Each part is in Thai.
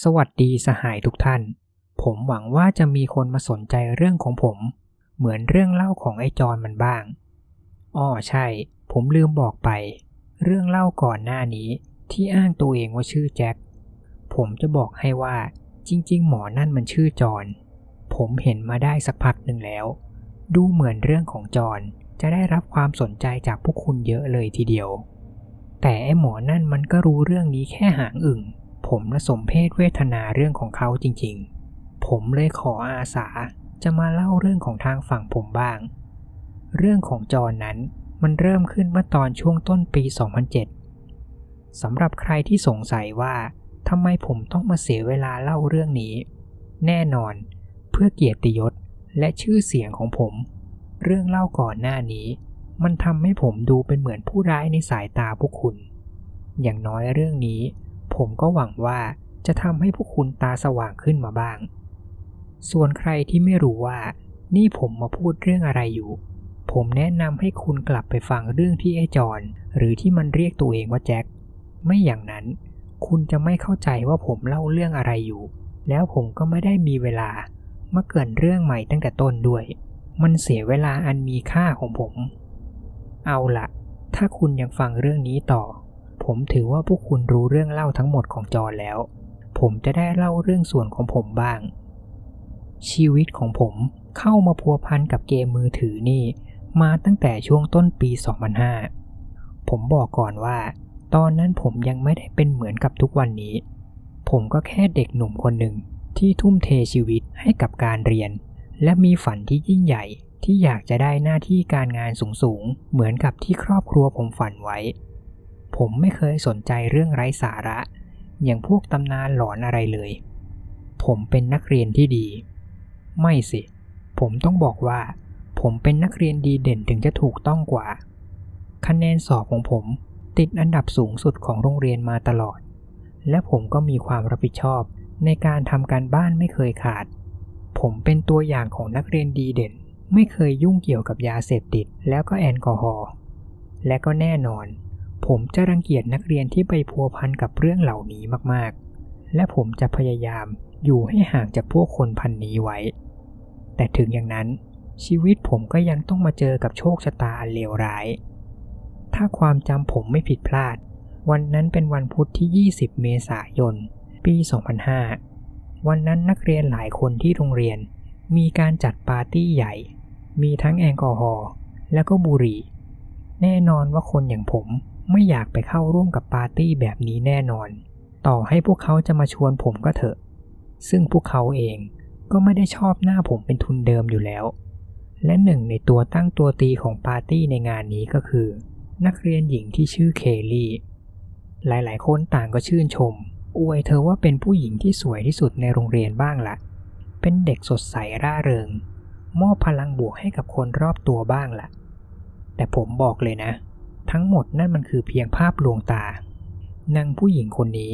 สวัสดีสหายทุกท่าน ผมหวังว่าจะมีคนมาสนใจเรื่องของผม เหมือนเรื่องเล่าของไอจอนมันบ้าง อ้อใช่ ผมลืมบอกไป เรื่องเล่าก่อนหน้านี้ที่อ้างตัวเองว่าชื่อแจ็ค ผมจะบอกให้ว่าจริง ๆ หมอนั่นมันชื่อจอนผมเห็นมาได้สักพักหนึ่งแล้ว ดูเหมือนเรื่องของจอนจะได้รับความสนใจจากพวกคุณเยอะเลยทีเดียว แต่ไอหมอนั่นมันก็รู้เรื่องนี้แค่หางอึ่ง ผมละสมเพศเวทนาเรื่องของเขาจริงๆ ผมเลยขออาสาจะมาเล่าเรื่องของทางฝั่งผมบ้าง เรื่องของจอนนั้นมันเริ่มขึ้นเมื่อตอนช่วงต้นปี 2007 สำหรับใครที่สงสัยว่าทำไมผมต้องมาเสียเวลาเล่าเรื่องนี้ แน่นอนเพื่อเกียรติยศและชื่อเสียงของผม เรื่องเล่าก่อนหน้านี้ มันทำให้ผมดูเป็นเหมือนผู้ร้ายในสายตาพวกคุณ อย่างน้อยเรื่องนี้ ผมก็หวังว่าจะทำให้พวกคุณตาสว่างขึ้นมาบ้าง ส่วนใครที่ไม่รู้ว่า นี่ผมมาพูดเรื่องอะไรอยู่ ผมแนะนำให้คุณกลับไปฟังเรื่องที่ไอจอนหรือที่มันเรียกตัวเองว่าแจ็ค ไม่อย่างนั้น คุณจะไม่เข้าใจว่าผมเล่าเรื่องอะไรอยู่ แล้วผมก็ไม่ได้มีเวลามาเกินเรื่องใหม่ตั้งแต่ต้นด้วย มันเสียเวลาอันมีค่าของผม เอาละถ้าคุณยังฟังเรื่องนี้ต่อ ผมถือว่าพวกคุณรู้เรื่องเล่าทั้งหมดของจอแล้ว ผมจะได้เล่าเรื่องส่วนของผมบ้าง ชีวิตของผมเข้ามาพัวพันกับเกมมือถือนี่ มาตั้งแต่ช่วงต้นปี 2005 ผมบอกก่อนว่า ตอนนั้นผมยังไม่ได้เป็นเหมือนกับทุกวันนี้ ผมก็แค่เด็กหนุ่มคนหนึ่งที่ทุ่มเทชีวิตให้กับการเรียน และมีฝันที่ยิ่งใหญ่ที่อยากจะได้หน้าที่การงานสูงๆ เหมือนกับที่ครอบครัวผมฝันไว้ ผมไม่เคยสนใจเรื่องไร้สาระ อย่างพวกตำนานหลอนอะไรเลย ผมเป็นนักเรียนที่ดี ไม่สิ ผมต้องบอกว่า ผมเป็นนักเรียนดีเด่นถึงจะถูกต้องกว่า คะแนนสอบของผมติดอันดับสูงสุดของโรงเรียนมาตลอด และผมก็มีความรับผิดชอบในการทำการบ้านไม่เคยขาด ผมเป็นตัวอย่างของนักเรียนดีเด่น ไม่เคยยุ่งเกี่ยวกับยาเสพติดแล้วก็แอลกอฮอล์ และก็แน่นอน ผมจะรังเกียจนักเรียนที่ไปพัวพันกับเรื่องเหล่านี้มากๆ และผมจะพยายามอยู่ให้ห่างจากพวกคนพันนี้ไว้ แต่ถึงอย่างนั้น ชีวิตผมก็ยังต้องมาเจอกับโชคชะตาเลวร้าย ถ้าความจำผมไม่ผิดพลาด วันนั้นเป็นวันพุธที่ 20 เมษายน ปี 2005 วันนั้นนักเรียนหลายคนที่โรงเรียน มีการจัดปาร์ตี้ใหญ่ มีทั้งแอลกอฮอล์และก็บุหรี่ แน่นอนว่าคนอย่างผม ไม่อยากไปเข้าร่วมกับปาร์ตี้แบบนี้แน่นอน ต่อให้พวกเขาจะมาชวนผมก็เถอะ ซึ่งพวกเขาเองก็ไม่ได้ชอบหน้าผมเป็นทุนเดิมอยู่แล้ว และหนึ่งในตัวตั้งตัวตีของปาร์ตี้ในงานนี้ก็คือ นักเรียนหญิงที่ชื่อเคลลี่ หลายๆ คนต่างก็ชื่นชม อวยเธอว่าเป็นผู้หญิงที่สวยที่สุดในโรงเรียนบ้างละ่ะเป็นเด็กสดใสร่าเริง มอบพลังบวกให้กับคนรอบตัวบ้างละ่ะแต่ผมบอกเลยนะ ทั้งหมดนั่นมันคือเพียงภาพลวงตานางผู้หญิงคนนี้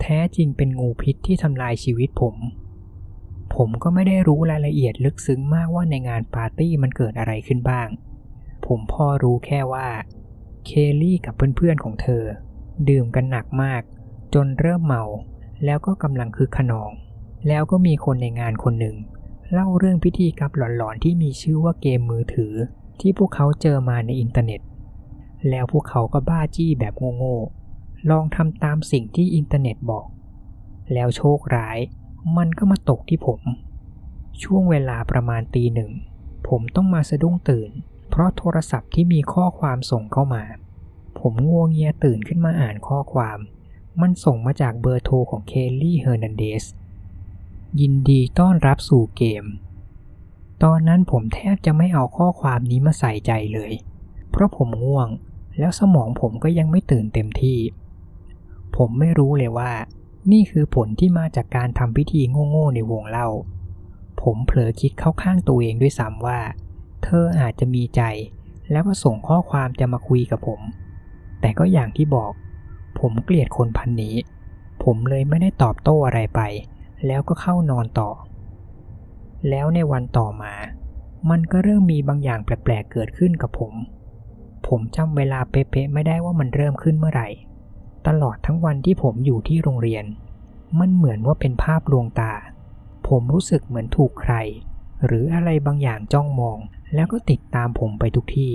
แท้จริงเป็นงูพิษที่ทำลายชีวิตผม ผมก็ไม่ได้รู้รายละเอียดลึกซึ้งมากว่าในงานปาร์ตี้มันเกิดอะไรขึ้นบ้าง ผมพอรู้แค่ว่า เคลลี่กับเพื่อนๆของเธอ ดื่มกันหนักมาก จนเริ่มเมา แล้วก็กำลังคึกคะนอง แล้วก็มีคนในงานคนหนึ่ง เล่าเรื่องพิธีกรรมหลอนๆที่มีชื่อว่าเกมมือถือ ที่พวกเขาเจอมาในอินเทอร์เน็ต แล้วพวกเขาก็บ้าจี้แบบโง่ๆลองทำตามสิ่งที่อินเทอร์เน็ตบอก แล้วโชคร้ายมันก็มาตกที่ผม ช่วงเวลาประมาณตีหนึ่ง ผมต้องมาสะดุ้งตื่น เพราะโทรศัพท์ที่มีข้อความส่งเข้ามา ผมงัวเงียตื่นขึ้นมาอ่านข้อความ มันส่งมาจากเบอร์โทรของเคลลี่เฮอร์นันเดสยินดีต้อนรับสู่เกม ตอนนั้นผมแทบจะไม่เอาข้อความนี้มาใส่ใจเลย เพราะผมง่วง แล้วสมองผมก็ยังไม่ตื่นเต็มที่ ผมไม่รู้เลยว่า นี่คือผลที่มาจากการทำพิธีโง่ๆในวงเล่า ผมเผลอคิดเข้าข้างตัวเองด้วยซ้ำว่า เธออาจจะมีใจ แล้วก็ส่งข้อความจะมาคุยกับผม แต่ก็อย่างที่บอก ผมเกลียดคนพันนี้ ผมเลยไม่ได้ตอบโต้อะไรไป แล้วก็เข้านอนต่อ แล้วในวันต่อมา มันก็เริ่มมีบางอย่างแปลกๆเกิดขึ้นกับผม ผมจำเวลาเป๊ะๆไม่ได้ว่ามันเริ่มขึ้นเมื่อไหร่ ตลอดทั้งวันที่ผมอยู่ที่โรงเรียน มันเหมือนว่าเป็นภาพลวงตา ผมรู้สึกเหมือนถูกใคร หรืออะไรบางอย่างจ้องมอง แล้วก็ติดตามผมไปทุกที่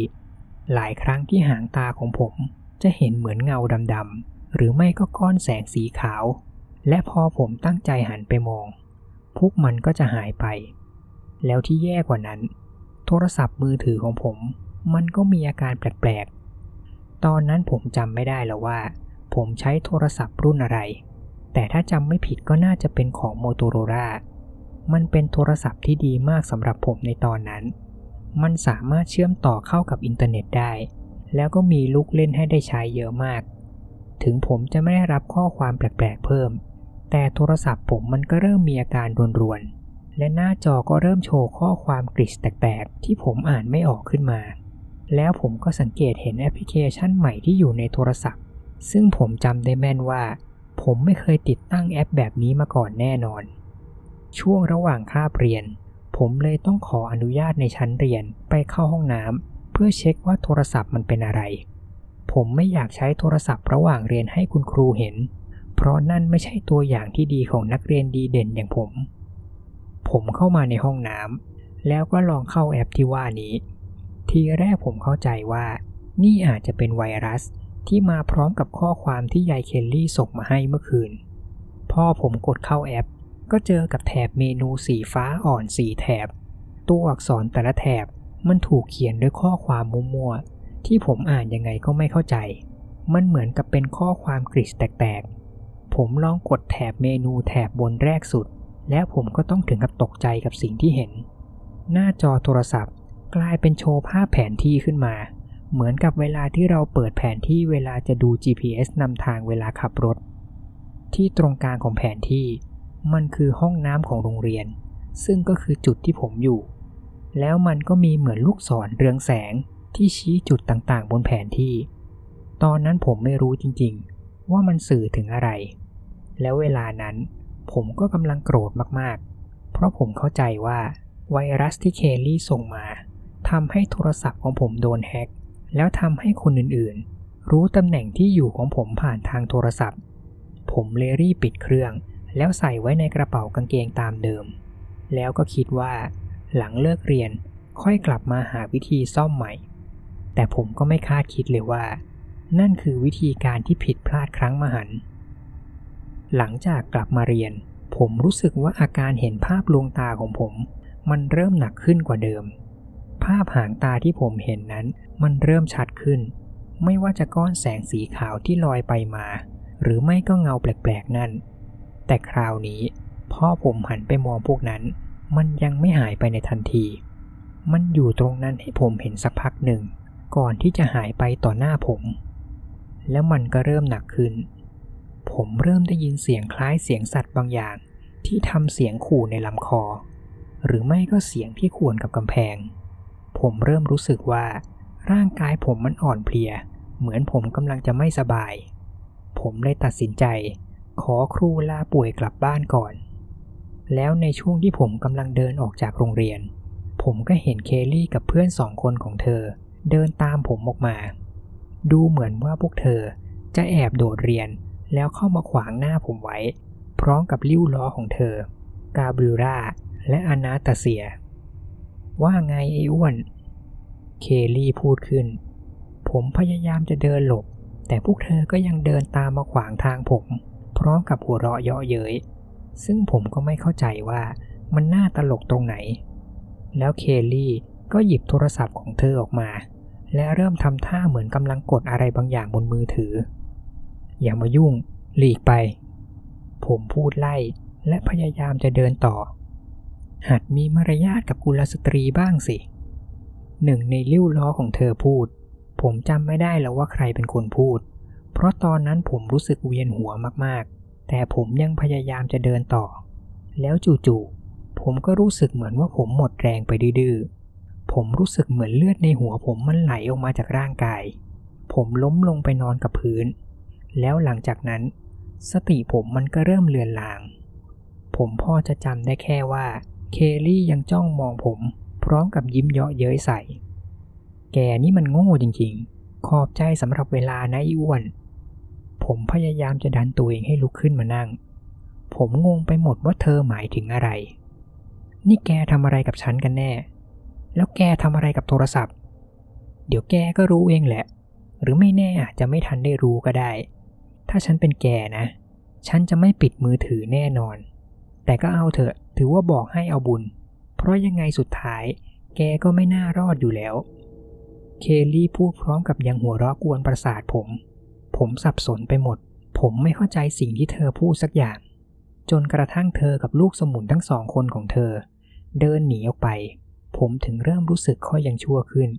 หลายครั้งที่หางตาของผมจะเห็นเหมือนเงาดำๆหรือไม่ก็ก้อนแสงสีขาว และพอผมตั้งใจหันไปมอง พวกมันก็จะหายไป แล้วที่แย่กว่านั้น โทรศัพท์มือถือของผม มันก็มีอาการแปลกๆ ตอนนั้นผมจำไม่ได้แล้วว่า ผมใช้โทรศัพท์รุ่นอะไร แต่ถ้าจำไม่ผิดก็น่าจะเป็นของ Motorola มันเป็นโทรศัพท์ที่ดีมากสำหรับผมในตอนนั้น มันสามารถเชื่อมต่อเข้ากับอินเทอร์เน็ตได้ แล้วก็มีลูกเล่นให้ได้ใช้เยอะมาก ถึงผมจะไม่ได้รับข้อความแปลกๆเพิ่ม แต่โทรศัพท์ผมมันก็เริ่มมีอาการรวนๆ และหน้าจอก็เริ่มโชว์ข้อความกริชแตกๆ ที่ผมอ่านไม่ออกขึ้นมา แล้วผมก็สังเกตเห็นแอปพลิเคชันใหม่ที่อยู่ในโทรศัพท์ ซึ่งผมจำได้แม่นว่า ผมไม่เคยติดตั้งแอปแบบนี้มาก่อนแน่นอน ช่วงระหว่างคาบเรียน ผมเลยต้องขออนุญาตในชั้นเรียนไปเข้าห้องน้ำเพื่อเช็คว่าโทรศัพท์มันเป็นอะไร ผมไม่อยากใช้โทรศัพท์ระหว่างเรียนให้คุณครูเห็น เพราะนั่นไม่ใช่ตัวอย่างที่ดีของนักเรียนดีเด่นอย่างผม ผมเข้ามาในห้องน้ำแล้วก็ลองเข้าแอปที่ว่านี้ ทีแรกผมเข้าใจว่า นี่อาจจะเป็นไวรัสที่มาพร้อมกับข้อความที่ยายเคลลี่ส่งมาให้เมื่อคืนพอผมกดเข้าแอป ก็เจอกับแถบเมนูสีฟ้าอ่อนสีแถบ ตัวอักษรแต่ละแถบมันถูกเขียนด้วยข้อความมั่วๆที่ผมอ่านยังไงก็ไม่เข้าใจ มันเหมือนกับเป็นข้อความกริชแตกๆ ผมลองกดแถบเมนูแถบบนแรกสุด แล้วผมก็ต้องถึงกับตกใจกับสิ่งที่เห็น หน้าจอโทรศัพท์ กลายเป็นโชว์ภาพแผนที่ขึ้นมา เหมือนกับเวลาที่เราเปิดแผนที่เวลาจะดู GPS นำทางเวลาขับรถ ที่ตรงกลางของแผนที่ มันคือห้องน้ำของโรงเรียน ซึ่งก็คือจุดที่ผมอยู่ แล้วมันก็มีเหมือนลูกศรเรืองแสงที่ชี้จุดต่างๆ บนแผนที่ ตอนนั้นผมไม่รู้จริงๆ ว่ามันสื่อถึงอะไร แล้วเวลานั้น ผมก็กำลังโกรธมากๆ เพราะผมเข้าใจว่าไวรัสที่เคลลี่ส่งมา ทำให้โทรศัพท์ของผมโดนแฮ็ก แล้วทำให้คนอื่นๆ รู้ตำแหน่งที่อยู่ของผมผ่านทางโทรศัพท์ ผมเลยรีบปิดเครื่อง แล้วใส่ไว้ในกระเป๋ากางเกงตามเดิม แล้วก็คิดว่า หลังเลิกเรียนค่อยกลับมาหาวิธีซ่อมใหม่ แต่ผมก็ไม่คาดคิดเลยว่า นั่นคือวิธีการที่ผิดพลาดครั้งมหัน หลังจากกลับมาเรียน ผมรู้สึกว่าอาการเห็นภาพลวงตาของผม มันเริ่มหนักขึ้นกว่าเดิม ภาพหางตาที่ผมเห็นนั้น มันเริ่มชัดขึ้น ไม่ว่าจะก้อนแสงสีขาวที่ลอยไปมา หรือไม่ก็เงาแปลกๆนั่น แต่คราวนี้พ่อผมหันไปมองพวกนั้น มันยังไม่หายไปในทันที มันอยู่ตรงนั้นให้ผมเห็นสักพักหนึ่ง ก่อนที่จะหายไปต่อหน้าผม แล้วมันก็เริ่มหนักขึ้น ผมเริ่มได้ยินเสียงคล้ายเสียงสัตว์บางอย่าง ที่ทำเสียงขู่ในลำคอ หรือไม่ก็เสียงที่ข่วนกับกำแพง ผมเริ่มรู้สึกว่าร่างกายผมมันอ่อนเพลีย เหมือนผมกำลังจะไม่สบาย ผมเลยตัดสินใจ ขอครูลาป่วยกลับบ้านก่อน แล้วในช่วงที่ผมกำลังเดินออกจากโรงเรียน ผมก็เห็นเคลลี่กับเพื่อนสองคนของเธอ เดินตามผมออกมา ดูเหมือนว่าพวกเธอจะแอบโดดเรียนแล้วเข้ามาขวางหน้าผมไว้ พร้อมกับลิ้วล้อของเธอ กาบริราและอนาตาเซีย ว่าไงไอ้อ้วน เคลลี่พูดขึ้น ผมพยายามจะเดินหลบ แต่พวกเธอก็ยังเดินตามมาขวางทางผม พร้อมกับหัวเราะเยาะเย้ยซึ่งผมก็ไม่เข้าใจว่ามันน่าตลกตรงไหน แล้วเคลลี่ก็หยิบโทรศัพท์ของเธอออกมา และเริ่มทำท่าเหมือนกำลังกดอะไรบางอย่างบนมือถือ อย่ามายุ่ง หลีกไป ผมพูดไล่และพยายามจะเดินต่อ หัดมีมารยาทกับกุลสตรีบ้างสิ หนึ่งในริ้วล้อของเธอพูด ผมจำไม่ได้แล้วว่าใครเป็นคนพูด เพราะตอนนั้นผมรู้สึกเวียนหัวมากๆ แต่ผมยังพยายามจะเดินต่อ แล้วจู่ๆ ผมก็รู้สึกเหมือนว่าผมหมดแรงไปดื้อผมรู้สึกเหมือนเลือดในหัวผมมันไหลออกมาจากร่างกาย ผมล้มลงไปนอนกับพื้น แล้วหลังจากนั้น สติผมมันก็เริ่มเลือนลาง ผมพ่อจะจำได้แค่ว่า เคลลี่ยังจ้องมองผม พร้อมกับยิ้มเยาะเย้ยใส่ แกนี่มันโง่จริงๆ ขอบใจสำหรับเวลานะอีอ้วน ผมพยายามจะดันตัวเองให้ลุกขึ้นมานั่งผผมงงไปหมดว่าเธอหมายถึงอะไร นี่แกทำอะไรกับฉันกันแน่ แล้วแกทำอะไรกับโทรศัพท์ เดี๋ยวแกก็รู้เองแหละ หรือไม่แน่อาจจะไม่ทันได้รู้ก็ได้ ถ้าฉันเป็นแกนะ ฉันจะไม่ปิดมือถือแน่นอน แต่ก็เอาเถอะ ถือว่าบอกให้เอาบุญ เพราะยังไงสุดท้าย แกก็ไม่น่ารอดอยู่แล้ว เคลลี่พูดพร้อมกับยังหัวเราะกวนประสาทผม ผมสับสนไปหมด ผมไม่เข้าใจสิ่งที่เธอพูดสักอย่าง จนกระทั่งเธอกับลูกสมุนทั้งสองคนของเธอ เดินหนีออกไป ผมถึงเริ่มรู้สึกค่อยยังชั่วขึ้น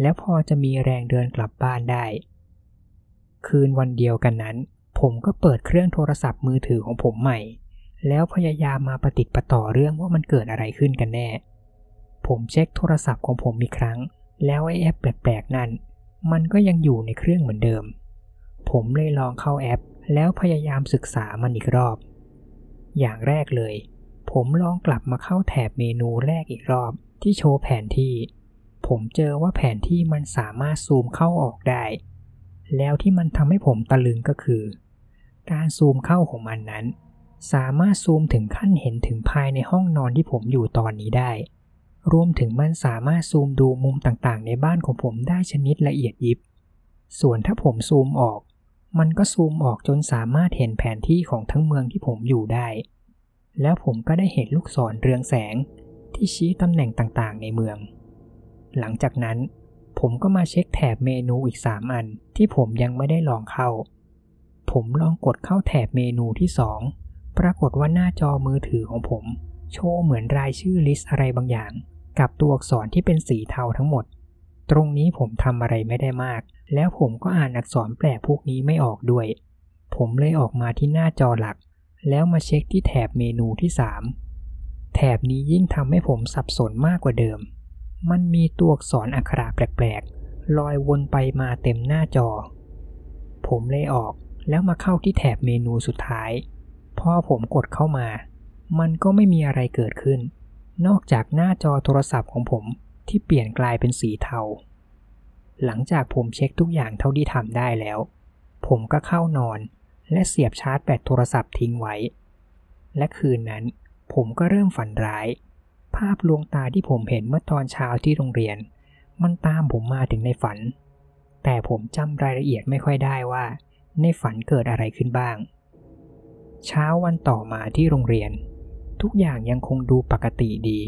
แล้วพอจะมีแรงเดินกลับบ้านได้ คืนวันเดียวกันนั้น ผมก็เปิดเครื่องโทรศัพท์มือถือของผมใหม่ แล้วพยายามมาประติดประต่อเรื่องว่ามันเกิดอะไรขึ้นกันแน่ ผมเช็คโทรศัพท์ของผมอีกครั้ง แล้วไอแอปแปลกๆ นั่น มันก็ยังอยู่ในเครื่องเหมือนเดิม ผมเลยลองเข้าแอป แล้วพยายามศึกษามันอีกรอบ อย่างแรกเลย ผมลองกลับมาเข้าแถบเมนูแรกอีกรอบ ที่โชว์แผนที่ ผมเจอว่าแผนที่มันสามารถซูมเข้าออกได้ แล้วที่มันทำให้ผมตะลึงก็คือ การซูมเข้าของมันนั้น สามารถซูมถึงขั้นเห็นถึงภายในห้องนอนที่ผมอยู่ตอนนี้ได้ รวมถึงมันสามารถซูมดูมุมต่างๆ ในบ้านของผมได้ชนิดละเอียดยิบ ส่วนถ้าผมซูมออก มันก็ซูมออกจนสามารถเห็นแผนที่ของทั้งเมืองที่ผมอยู่ได้ แล้วผมก็ได้เห็นลูกศรเรืองแสงที่ชี้ตำแหน่งต่างๆ ในเมือง หลังจากนั้น ผมก็มาเช็คแถบเมนูอีก 3 อันที่ผมยังไม่ได้ลองเข้า ผมลองกดเข้าแถบเมนูที่ 2 ปรากฏว่าหน้าจอมือถือของผม โชว์เหมือนรายชื่อลิสต์อะไรบางอย่าง กับตัวอักษรที่เป็นสีเทาทั้งหมด ตรงนี้ผมทำอะไรไม่ได้มาก แล้วผมก็อ่านอักษรแปลกพวกนี้ไม่ออกด้วย ผมเลยออกมาที่หน้าจอหลัก แล้วมาเช็คที่แถบเมนูที่ 3 แถบนี้ยิ่งทำให้ผมสับสนมากกว่าเดิม มันมีตัวอักษรอักขระแปลกๆลอยวนไปมาเต็มหน้าจอ ผมเลยออกแล้วมาเข้าที่แถบเมนูสุดท้าย พอผมกดเข้ามา มันก็ไม่มีอะไรเกิดขึ้น นอกจากหน้าจอโทรศัพท์ของผมที่เปลี่ยนกลายเป็นสีเทา หลังจากผมเช็คทุกอย่างเท่าที่ทำได้แล้ว ผมก็เข้านอน และเสียบชาร์จแบตโทรศัพท์ทิ้งไว้ และคืนนั้น ผมก็เริ่มฝันร้าย ภาพลวงตาที่ผมเห็นเมื่อตอนเช้าที่โรงเรียน มันตามผมมาถึงในฝัน แต่ผมจำรายละเอียดไม่ค่อยได้ว่า ในฝันเกิดอะไรขึ้นบ้าง เช้าวันต่อมาที่โรงเรียน ทุกอย่างยังคงดูปกติดี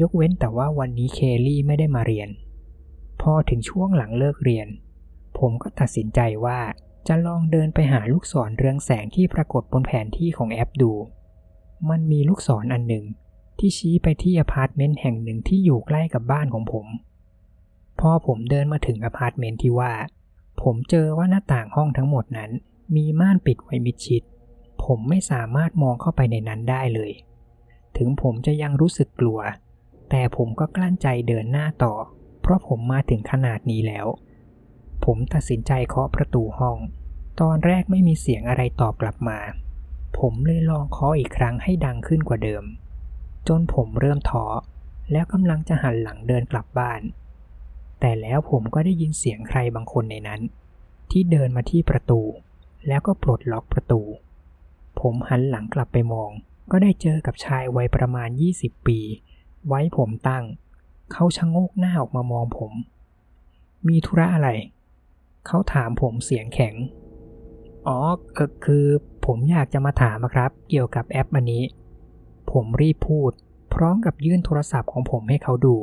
ยกเว้นแต่ว่าวันนี้เคลลี่ไม่ได้มาเรียน พอถึงช่วงหลังเลิกเรียน ผมก็ตัดสินใจว่าจะลองเดินไปหาลูกศรเรืองแสงที่ปรากฏบนแผนที่ของแอปดู มันมีลูกศรอันหนึ่ง ที่ชี้ไปที่อพาร์ตเมนต์แห่งหนึ่งที่อยู่ใกล้กับบ้านของผม พอผมเดินมาถึงอพาร์ตเมนต์ที่ว่า ผมเจอว่าหน้าต่างห้องทั้งหมดนั้น มีม่านปิดไว้มิดชิด ผมไม่สามารถมองเข้าไปในนั้นได้เลย ถึงผมจะยังรู้สึกกลัว แต่ผมก็กลั้นใจเดินหน้าต่อ เพราะผมมาถึงขนาดนี้แล้ว ผมตัดสินใจเคาะประตูห้อง ตอนแรกไม่มีเสียงอะไรตอบกลับมา ผมเลยลองเคาะอีกครั้งให้ดังขึ้นกว่าเดิม จนผมเริ่มท้อแล้วกำลังจะหันหลังเดินกลับบ้าน แต่แล้วผมก็ได้ยินเสียงใครบางคนในนั้น ที่เดินมาที่ประตู แล้วก็ปลดล็อกประตู ผมหันหลังกลับไปมอง ก็ได้เจอกับชายวัยประมาณ 20 ปี ไว้ผมตั้ง เขาชะโงกหน้าออกมามองผม มีธุระอะไร เขาถามผมเสียงแข็ง อ๋อเออคือผมอยากจะมาถามอะครับ เกี่ยวกับแอปอันนี้ ผมรีบพูด พร้อมกับยื่นโทรศัพท์ของผมให้เขาดู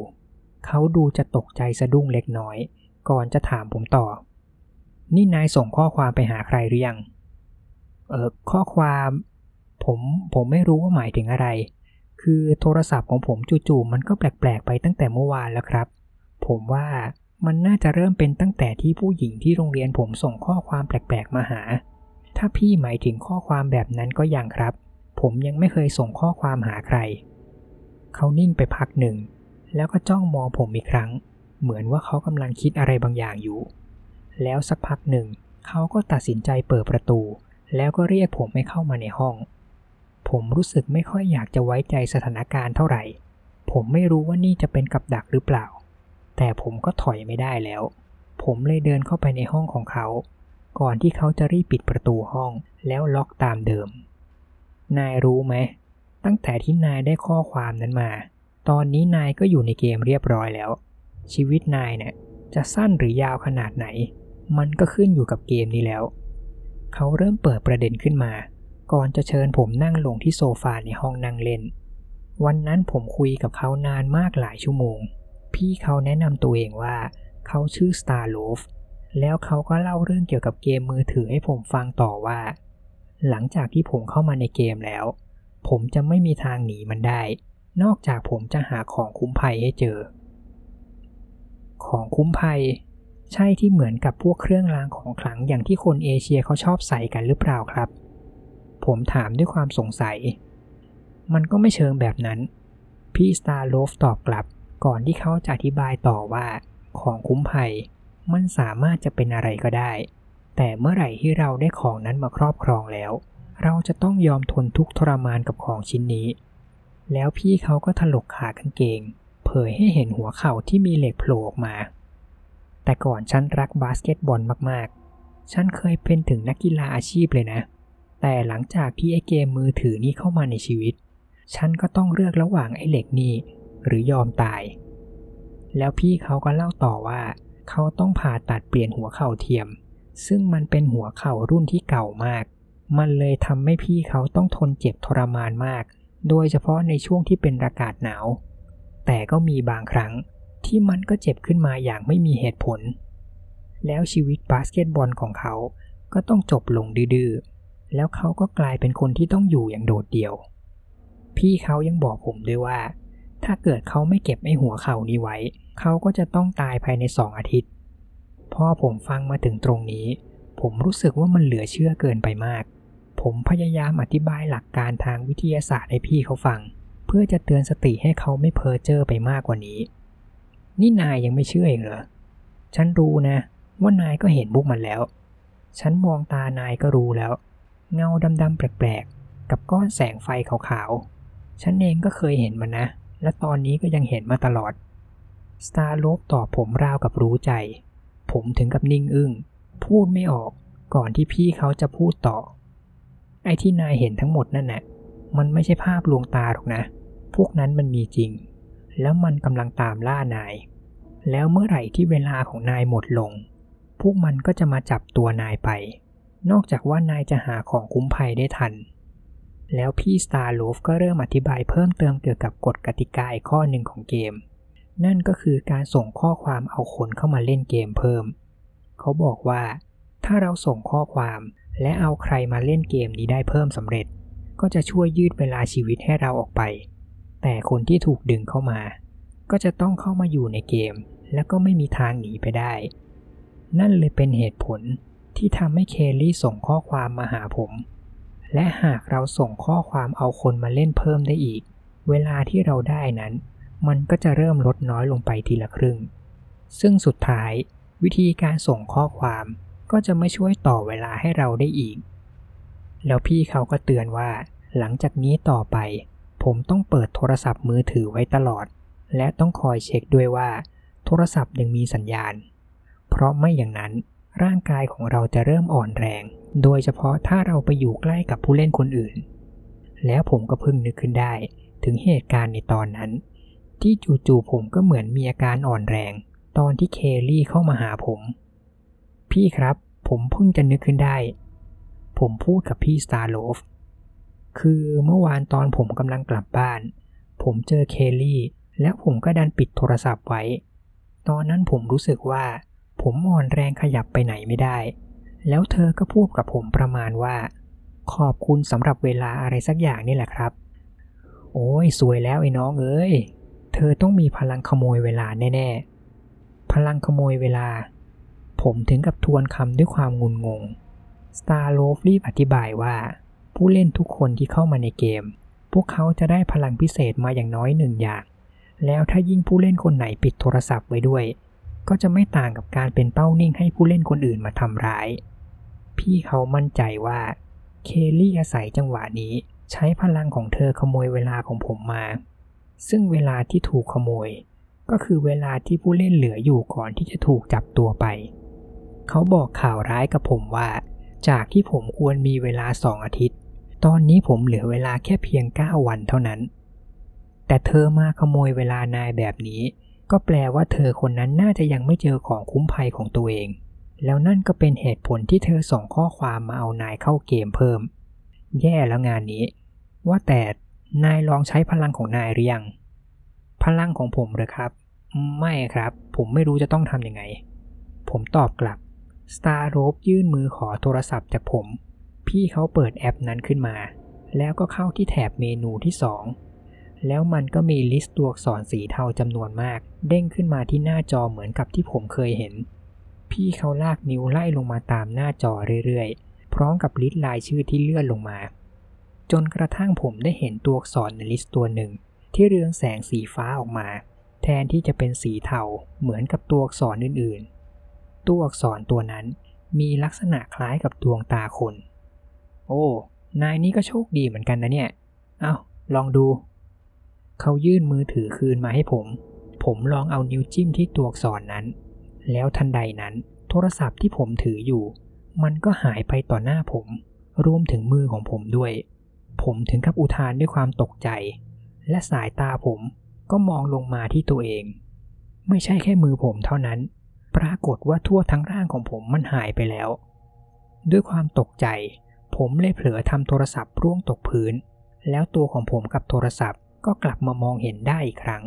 เขาดูจะตกใจสะดุ้งเล็กน้อย ก่อนจะถามผมต่อ นี่นายส่งข้อความไปหาใครหรือยัง ข้อความผมผมไม่รู้ว่าหมายถึงอะไร คือโทรศัพท์ของผมจู่ๆมันก็แปลกๆไปตั้งแต่เมื่อวานแล้วครับ ผมว่ามันน่าจะเริ่มเป็นตั้งแต่ที่ผู้หญิงที่โรงเรียนผมส่งข้อความแปลกๆมาหา ถ้าพี่หมายถึงข้อความแบบนั้นก็ยังครับ ผมยังไม่เคยส่งข้อความหาใคร เขานิ่งไปพักหนึ่ง แล้วก็จ้องมองผมอีกครั้ง เหมือนว่าเขากำลังคิดอะไรบางอย่างอยู่ แล้วสักพักหนึ่ง เขาก็ตัดสินใจเปิดประตู แล้วก็เรียกผมให้เข้ามาในห้อง ผมรู้สึกไม่ค่อยอยากจะไว้ใจสถานการณ์เท่าไหร่ ผมไม่รู้ว่านี่จะเป็นกับดักหรือเปล่า แต่ผมก็ถอยไม่ได้แล้ว ผมเลยเดินเข้าไปในห้องของเขา ก่อนที่เขาจะรีบปิดประตูห้องแล้วล็อกตามเดิม นายรู้ไหม ตั้งแต่ที่นายได้ข้อความนั้นมา ตอนนี้นายก็อยู่ในเกมเรียบร้อยแล้ว ชีวิตนายเนี่ยจะสั้นหรือยาวขนาดไหน มันก็ขึ้นอยู่กับเกมนี้แล้ว เขาเริ่มเปิดประเด็นขึ้นมา ก่อนจะเชิญผมนั่งลงที่โซฟาในห้องนั่งเล่น วันนั้นผมคุยกับเขานานมากหลายชั่วโมง พี่เขาแนะนำตัวเองว่า เขาชื่อ Star l o v แล้วเขาก็เล่าเรื่องเกี่ยวกับเกมมือถือให้ผมฟังต่อว่า หลังจากที่ผมเข้ามาในเกมแล้ว ผมจะไม่มีทางหนีมันได้ นอกจากผมจะหาของคุ้มภัยให้เจอ ของคุ้มภัย ใช่ที่เหมือนกับพวกเครื่องรางของขลังอย่างที่คนเอเชียเขาชอบใส่กันหรือเปล่าครับ ผมถามด้วยความสงสัย มันก็ไม่เชิงแบบนั้น พี่สตาร์โลตอบกลับก่อนที่เขาจะอธิบายต่อว่าของคุ้มภัย มันสามารถจะเป็นอะไรก็ได้ แต่เมื่อไหร่ที่เราได้ของนั้นมาครอบครองแล้ว เราจะต้องยอมทนทุกข์ทรมานกับของชิ้นนี้ แล้วพี่เขาก็ถลกขากางเกง เผยให้เห็นหัวเข่าที่มีเหล็กโผล่ออกมา แต่ก่อนฉันรักบาสเกตบอลมากๆ ฉันเคยเป็นถึงนักกีฬาอาชีพเลยนะ แต่หลังจากที่ไอเกมมือถือนี้เข้ามาในชีวิต ฉันก็ต้องเลือกระหว่างไอเหล็กนี่หรือยอมตาย แล้วพี่เขาก็เล่าต่อว่า เขาต้องผ่าตัดเปลี่ยนหัวเข่าเทียม ซึ่งมันเป็นหัวเข่ารุ่นที่เก่ามาก มันเลยทำให้พี่เขาต้องทนเจ็บทรมานมาก โดยเฉพาะในช่วงที่เป็นอากาศหนาว แต่ก็มีบางครั้ง ที่มันก็เจ็บขึ้นมาอย่างไม่มีเหตุผล แล้วชีวิตบาสเกตบอลของเขาก็ต้องจบลงดื้อๆ แล้วเขาก็กลายเป็นคนที่ต้องอยู่อย่างโดดเดี่ยว พี่เขายังบอกผมด้วยว่า ถ้าเกิดเขาไม่เก็บไอ้หัวเข่านี้ไว้ เขาก็จะต้องตายภายในสองอาทิตย์ พอผมฟังมาถึงตรงนี้ ผมรู้สึกว่ามันเหลือเชื่อเกินไปมาก ผมพยายามอธิบายหลักการทางวิทยาศาสตร์ให้พี่เขาฟัง เพื่อจะเตือนสติให้เขาไม่เพ้อเจ้อไปมากกว่านี้ นี่นายยังไม่เชื่ออีกเหรอ ฉันรู้นะ ว่านายก็เห็นบุกมันแล้ว ฉันมองตานายก็รู้แล้ว เงาดำๆแปลกๆ กับก้อนแสงไฟขาวๆ ฉันเองก็เคยเห็นมันนะ และตอนนี้ก็ยังเห็นมาตลอด สตาร์โลบตอบผมราวกับรู้ใจ ผมถึงกับนิ่งอึ้ง พูดไม่ออก ก่อนที่พี่เขาจะพูดต่อ ไอ้ที่นายเห็นทั้งหมดนั่นน่ะ มันไม่ใช่ภาพลวงตาหรอกนะ พวกนั้นมันมีจริง แล้วมันกำลังตามล่านาย แล้วเมื่อไหร่ที่เวลาของนายหมดลง พวกมันก็จะมาจับตัวนายไป นอกจากว่านายจะหาของคุ้มภัยได้ทัน แล้วพี่สตาร์โลฟก็เริ่มอธิบายเพิ่มเติมเกี่ยวกับกฎกติกาอีกข้อหนึ่งของเกม นั่นก็คือการส่งข้อความเอาคนเข้ามาเล่นเกมเพิ่ม เขาบอกว่า ถ้าเราส่งข้อความและเอาใครมาเล่นเกมนี้ได้เพิ่มสำเร็จ ก็จะช่วยยืดเวลาชีวิตให้เราออกไป แต่คนที่ถูกดึงเข้ามา ก็จะต้องเข้ามาอยู่ในเกม แล้วก็ไม่มีทางหนีไปได้ นั่นเลยเป็นเหตุผลที่ทำให้เคลลี่ส่งข้อความมาหาผม และหากเราส่งข้อความเอาคนมาเล่นเพิ่มได้อีก เวลาที่เราได้นั้น มันก็จะเริ่มลดน้อยลงไปทีละครึ่ง ซึ่งสุดท้ายวิธีการส่งข้อความก็จะไม่ช่วยต่อเวลาให้เราได้อีก แล้วพี่เขาก็เตือนว่า หลังจากนี้ต่อไป ผมต้องเปิดโทรศัพท์มือถือไว้ตลอด และต้องคอยเช็คด้วยว่า โทรศัพท์ยังมีสัญญาณ เพราะไม่อย่างนั้นร่างกายของเราจะเริ่มอ่อนแรง โดยเฉพาะถ้าเราไปอยู่ใกล้กับผู้เล่นคนอื่น แล้วผมก็เพิ่งนึกขึ้นได้ ถึงเหตุการณ์ในตอนนั้น ที่จู่ๆผมก็เหมือนมีอาการอ่อนแรง ตอนที่เคลลี่เข้ามาหาผม พี่ครับ ผมเพิ่งจะนึกขึ้นได้ ผมพูดกับพี่สตาร์โลฟ คือเมื่อวานตอนผมกำลังกลับบ้าน ผมเจอเคลลี่ แล้วผมก็ดันปิดโทรศัพท์ไว้ ตอนนั้นผมรู้สึกว่า ผมอ่อนแรงขยับไปไหนไม่ได้ แล้วเธอก็พูดกับผมประมาณว่า ขอบคุณสำหรับเวลาอะไรสักอย่างนี่แหละครับ โอ้ยสวยแล้วไอ้น้องเอ้ย เธอต้องมีพลังขโมยเวลาแน่ๆ พลังขโมยเวลา ผมถึงกับทวนคำด้วยความงุนงง s t a r l o v รีบอธิบายว่า ผู้เล่นทุกคนที่เข้ามาในเกม พวกเขาจะได้พลังพิเศษมาอย่างน้อยหนึ่งอย่าง แล้วถ้ายิ่งผู้เล่นคนไหนปิดโทรศัพท์ไว้ด้วย ก็จะไม่ต่างกับการเป็นเป้านิ่งให้ผู้เล่นคนอื่นมาทำร้าย พี่เขามั่นใจว่า เคลลี่อาศัยจังหวะนี้ใช้พลังของเธอขโมยเวลาของผมมา ซึ่งเวลาที่ถูกขโมย ก็คือเวลาที่ผู้เล่นเหลืออยู่ก่อนที่จะถูกจับตัวไป เขาบอกข่าวร้ายกับผมว่า จากที่ผมควรมีเวลาสองอาทิตย์ ตอนนี้ผมเหลือเวลาแค่เพียง9วันเท่านั้น แต่เธอมาขโมยเวลานายแบบนี้ ก็แปลว่าเธอคนนั้นน่าจะยังไม่เจอของคุ้มภัยของตัวเอง แล้วนั่นก็เป็นเหตุผลที่เธอส่งข้อความมาเอานายเข้าเกมเพิ่ม แย่แล้วงานนี้ ว่าแต่นายลองใช้พลังของนายหรือยัง พลังของผมเหรอครับ ไม่ครับ ผมไม่รู้จะต้องทำยังไง ผมตอบกลับ Star r o p e ยื่นมือขอโทรศัพท์จากผม พี่เขาเปิดแอปนั้นขึ้นมา แล้วก็เข้าที่แถบเมนูที่ 2 แล้วมันก็มีลิสต์ตัวอักษรสีเทาจำนวนมาก เด้งขึ้นมาที่หน้าจอเหมือนกับที่ผมเคยเห็น พี่เขาลากนิ้วไล่ลงมาตามหน้าจอเรื่อยๆ พร้อมกับ list รายชื่อที่เลื่อนลงมา จนกระทั่งผมได้เห็นตัวอักษรใน list ตัวหนึ่ง ที่เรืองแสงสีฟ้าออกมา แทนที่จะเป็นสีเทาเหมือนกับตัวอักษรอื่นๆ ตัวอักษรตัวนั้นมีลักษณะคล้ายกับดวงตาคน โอ้ นายนี่ก็โชคดีเหมือนกันนะเนี่ย เอ้า ลองดู เขายื่นมือถือคืนมาให้ผม ผมลองเอานิ้วจิ้มที่ตัวอักษรนั้น แล้วทันใดนั้น โทรศัพท์ที่ผมถืออยู่ มันก็หายไปต่อหน้าผม รวมถึงมือของผมด้วย ผมถึงกับอุทานด้วยความตกใจ และสายตาผมก็มองลงมาที่ตัวเอง ไม่ใช่แค่มือผมเท่านั้น ปรากฏว่าทั่วทั้งร่างของผมมันหายไปแล้ว ด้วยความตกใจ ผมเลยเผลอทำโทรศัพท์ร่วงตกพื้น แล้วตัวของผมกับโทรศัพท์ก็กลับมามองเห็นได้อีกครั้ง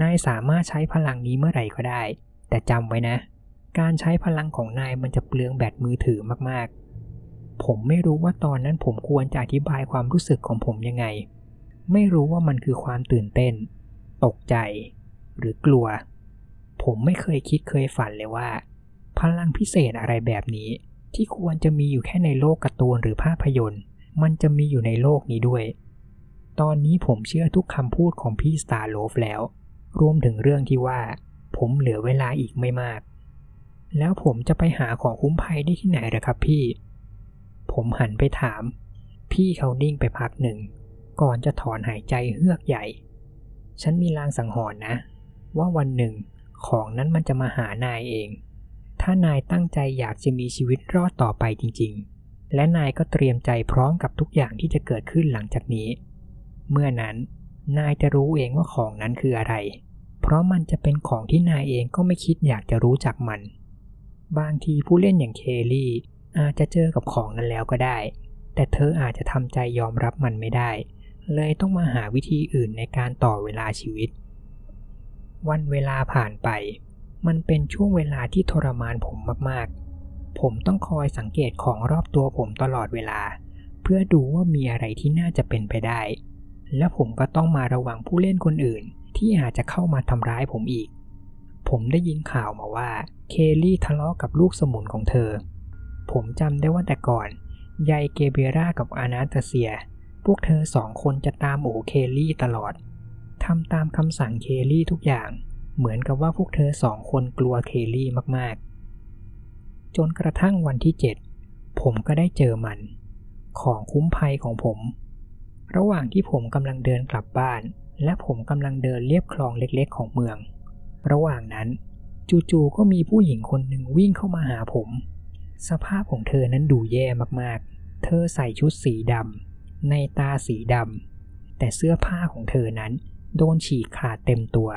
นายสามารถใช้พลังนี้เมื่อไหร่ก็ได้ แต่จำไว้นะ การใช้พลังของนายมันจะเปลืองแบตมือถือมากๆ ผมไม่รู้ว่าตอนนั้นผมควรจะอธิบายความรู้สึกของผมยังไง ไม่รู้ว่ามันคือความตื่นเต้น ตกใจ หรือกลัว ผมไม่เคยคิดเคยฝันเลยว่า พลังพิเศษอะไรแบบนี้ ที่ควรจะมีอยู่แค่ในโลกการ์ตูนหรือภาพยนตร์ มันจะมีอยู่ในโลกนี้ด้วย ตอนนี้ผมเชื่อทุกคำพูดของพี่สตาร์โลฟแล้ว รวมถึงเรื่องที่ว่า ผมเหลือเวลาอีกไม่มาก แล้วผมจะไปหาของคุ้มภัยได้ที่ไหนล่ะครับพี่ ผมหันไปถาม พี่เขานิ่งไปพักหนึ่ง ก่อนจะถอนหายใจเฮือกใหญ่ ฉันมีลางสังหรณ์นะ ว่าวันหนึ่งของนั้นมันจะมาหานายเอง ถ้านายตั้งใจอยากจะมีชีวิตรอดต่อไปจริง ๆ และนายก็เตรียมใจพร้อมกับทุกอย่างที่จะเกิดขึ้นหลังจากนี้ เมื่อนั้นนายจะรู้เองว่าของนั้นคืออะไร เพราะมันจะเป็นของที่นายเองก็ไม่คิดอยากจะรู้จักมัน บางทีผู้เล่นอย่างเคลลี่อาจจะเจอกับของนั้นแล้วก็ได้ แต่เธออาจจะทำใจยอมรับมันไม่ได้ เลยต้องมาหาวิธีอื่นในการต่อเวลาชีวิต วันเวลาผ่านไป มันเป็นช่วงเวลาที่ทรมานผมมากๆ ผมต้องคอยสังเกตของรอบตัวผมตลอดเวลา เพื่อดูว่ามีอะไรที่น่าจะเป็นไปได้ และผมก็ต้องมาระวังผู้เล่นคนอื่น ที่อาจจะเข้ามาทำร้ายผมอีก ผมได้ยินข่าวมาว่า เคลลี่ทะเลาะกับลูกสมุนของเธอ ผมจำได้ว่าแต่ก่อนยายเกเบรากับอานาตาเซีย พวกเธอสองคนจะตามโอเคลลี่ตลอดทำตามคำสั่งเคลลี่ทุกอย่าง เหมือนกับว่าพวกเธอสองคนกลัวเคลลี่มากๆ จนกระทั่งวันที่7ผมก็ได้เจอมัน ของคุ้มภัยของผม ระหว่างที่ผมกำลังเดินกลับบ้าน และผมกำลังเดินเลียบคลองเล็กๆ ของเมือง ระหว่างนั้นจู่ๆก็มีผู้หญิงคนหนึ่งวิ่งเข้ามาหาผม สภาพของเธอนั้นดูแย่มากๆ เธอใส่ชุดสีดำในตาสีดำแต่เสื้อผ้าของเธอนั้น โดนฉีกขาดเต็มตัว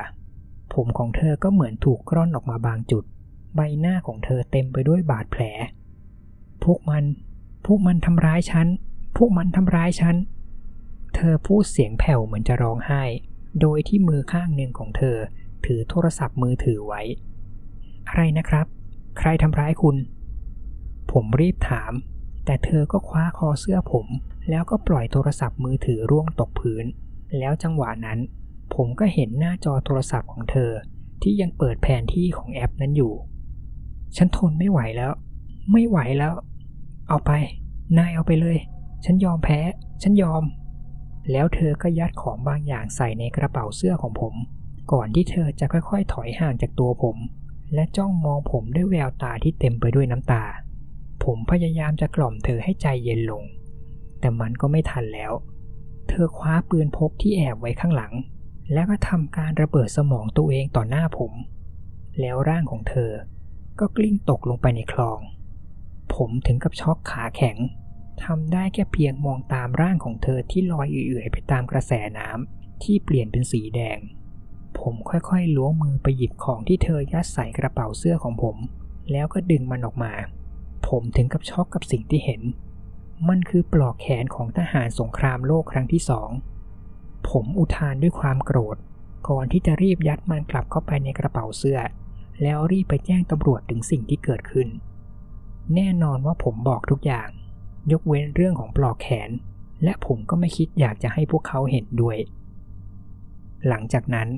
ผมของเธอก็เหมือนถูกกร่อนออกมาบางจุด ใบหน้าของเธอเต็มไปด้วยบาดแผล พวกมัน พวกมันทำร้ายฉัน พวกมันทำร้ายฉัน เธอพูดเสียงแผ่วเหมือนจะร้องไห้ โดยที่มือข้างหนึ่งของเธอ ถือโทรศัพท์มือถือไว้ อะไรนะครับ ใครทำร้ายคุณ ผมรีบถาม แต่เธอก็คว้าคอเสื้อผม แล้วก็ปล่อยโทรศัพท์มือถือร่วงตกพื้น แล้วจังหวะนั้น ผมก็เห็นหน้าจอโทรศัพท์ของเธอที่ยังเปิดแผนที่ของแอปนั้นอยู่ ฉันทนไม่ไหวแล้ว ไม่ไหวแล้ว เอาไป นายเอาไปเลย ฉันยอมแพ้ ฉันยอม แล้วเธอก็ยัดของบางอย่างใส่ในกระเป๋าเสื้อของผม ก่อนที่เธอจะค่อยๆ ถอยห่างจากตัวผม และจ้องมองผมด้วยแววตาที่เต็มไปด้วยน้ำตา ผมพยายามจะกล่อมเธอให้ใจเย็นลง แต่มันก็ไม่ทันแล้ว เธอคว้าปืนพกที่แอบไว้ข้างหลัง แล้วก็ทำการระเบิดสมองตัวเองต่อหน้าผม แล้วร่างของเธอก็กลิ้งตกลงไปในคลอง ผมถึงกับช็อกขาแข็งทำได้แค่เพียงมองตามร่างของเธอที่ลอยเอื่อยไปตามกระแสน้ำที่เปลี่ยนเป็นสีแดง ผมค่อยๆล้วงมือไปหยิบของที่เธอยัดใส่กระเป๋าเสื้อของผม แล้วก็ดึงมันออกมา ผมถึงกับช็อกกับสิ่งที่เห็น มันคือปลอกแขนของทหารสงครามโลกครั้งที่สอง ผมอุทานด้วยความโกรธ ก่อนที่จะรีบยัดมันกลับเข้าไปในกระเป๋าเสื้อ แล้วรีบไปแจ้งตำรวจถึงสิ่งที่เกิดขึ้น แน่นอนว่าผมบอกทุกอย่าง ยกเว้นเรื่องของปลอกแขน และผมก็ไม่คิดอยากจะให้พวกเขาเห็นด้วย หลังจากนั้น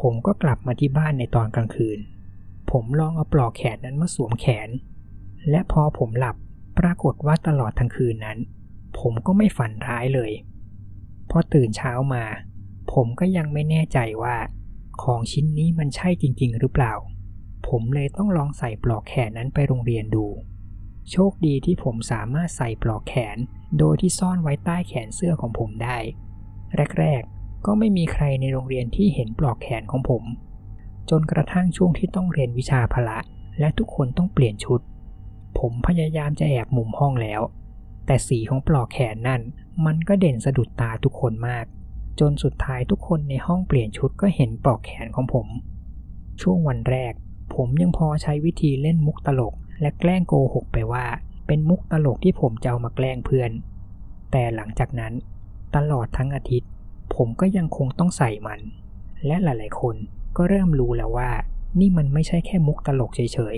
ผมก็กลับมาที่บ้านในตอนกลางคืน ผมลองเอาปลอกแขนนั้นมาสวมแขน และพอผมหลับปรากฏว่าตลอดทั้งคืนนั้น ผมก็ไม่ฝันร้ายเลย พอตื่นเช้ามา ผมก็ยังไม่แน่ใจว่า ของชิ้นนี้มันใช่จริง ๆ หรือเปล่า ผมเลยต้องลองใส่ปลอกแขนนั้นไปโรงเรียนดู โชคดีที่ผมสามารถใส่ปลอกแขน โดยที่ซ่อนไว้ใต้แขนเสื้อของผมได้ แรก ๆ ก็ไม่มีใครในโรงเรียนที่เห็นปลอกแขนของผม จนกระทั่งช่วงที่ต้องเรียนวิชาพละและทุกคนต้องเปลี่ยนชุด ผมพยายามจะแอบมุมห้องแล้ว แต่สีของปลอกแขนนั่น มันก็เด่นสะดุดตาทุกคนมาก จนสุดท้ายทุกคนในห้องเปลี่ยนชุดก็เห็นปลอกแขนของผม ช่วงวันแรก ผมยังพอใช้วิธีเล่นมุกตลก และแกล้งโกหกไปว่า เป็นมุกตลกที่ผมจะเอามาแกล้งเพื่อน แต่หลังจากนั้น ตลอดทั้งอาทิตย์ ผมก็ยังคงต้องใส่มัน และหลาย ๆ คนก็เริ่มรู้แล้วว่า นี่มันไม่ใช่แค่มุกตลกเฉย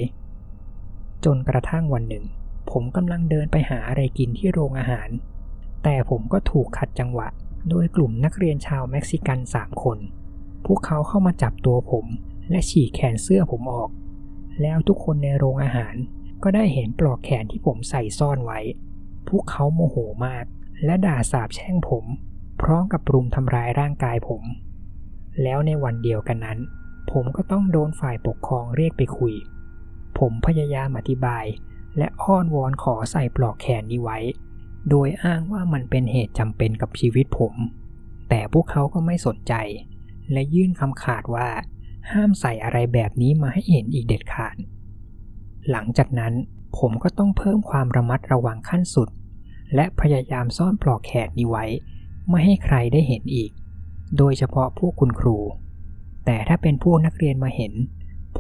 ๆ จนกระทั่งวันหนึ่ง ผมกำลังเดินไปหาอะไรกินที่โรงอาหาร แต่ผมก็ถูกขัดจังหวะ โดยกลุ่มนักเรียนชาวเม็กซิกันสามคน พวกเขาเข้ามาจับตัวผม และฉีกแขนเสื้อผมออก แล้วทุกคนในโรงอาหาร ก็ได้เห็นปลอกแขนที่ผมใส่ซ่อนไว้ พวกเขาโมโหมาก และด่าสาบแช่งผม พร้อมกับปรุมทำร้ายร่างกายผม แล้วในวันเดียวกันนั้น ผมก็ต้องโดนฝ่ายปกครองเรียกไปคุย ผมพยายามอธิบาย และอ้อนวอนขอใส่ปลอกแขนนี้ไว้ โดยอ้างว่ามันเป็นเหตุจำเป็นกับชีวิตผม แต่พวกเขาก็ไม่สนใจ และยื่นคำขาดว่า ห้ามใส่อะไรแบบนี้มาให้เห็นอีกเด็ดขาด หลังจากนั้นผมก็ต้องเพิ่มความระมัดระวังขั้นสุด และพยายามซ่อนปลอกแขนนี้ไว้ ไม่ให้ใครได้เห็นอีก โดยเฉพาะพวกคุณครู แต่ถ้าเป็นพวกนักเรียนมาเห็น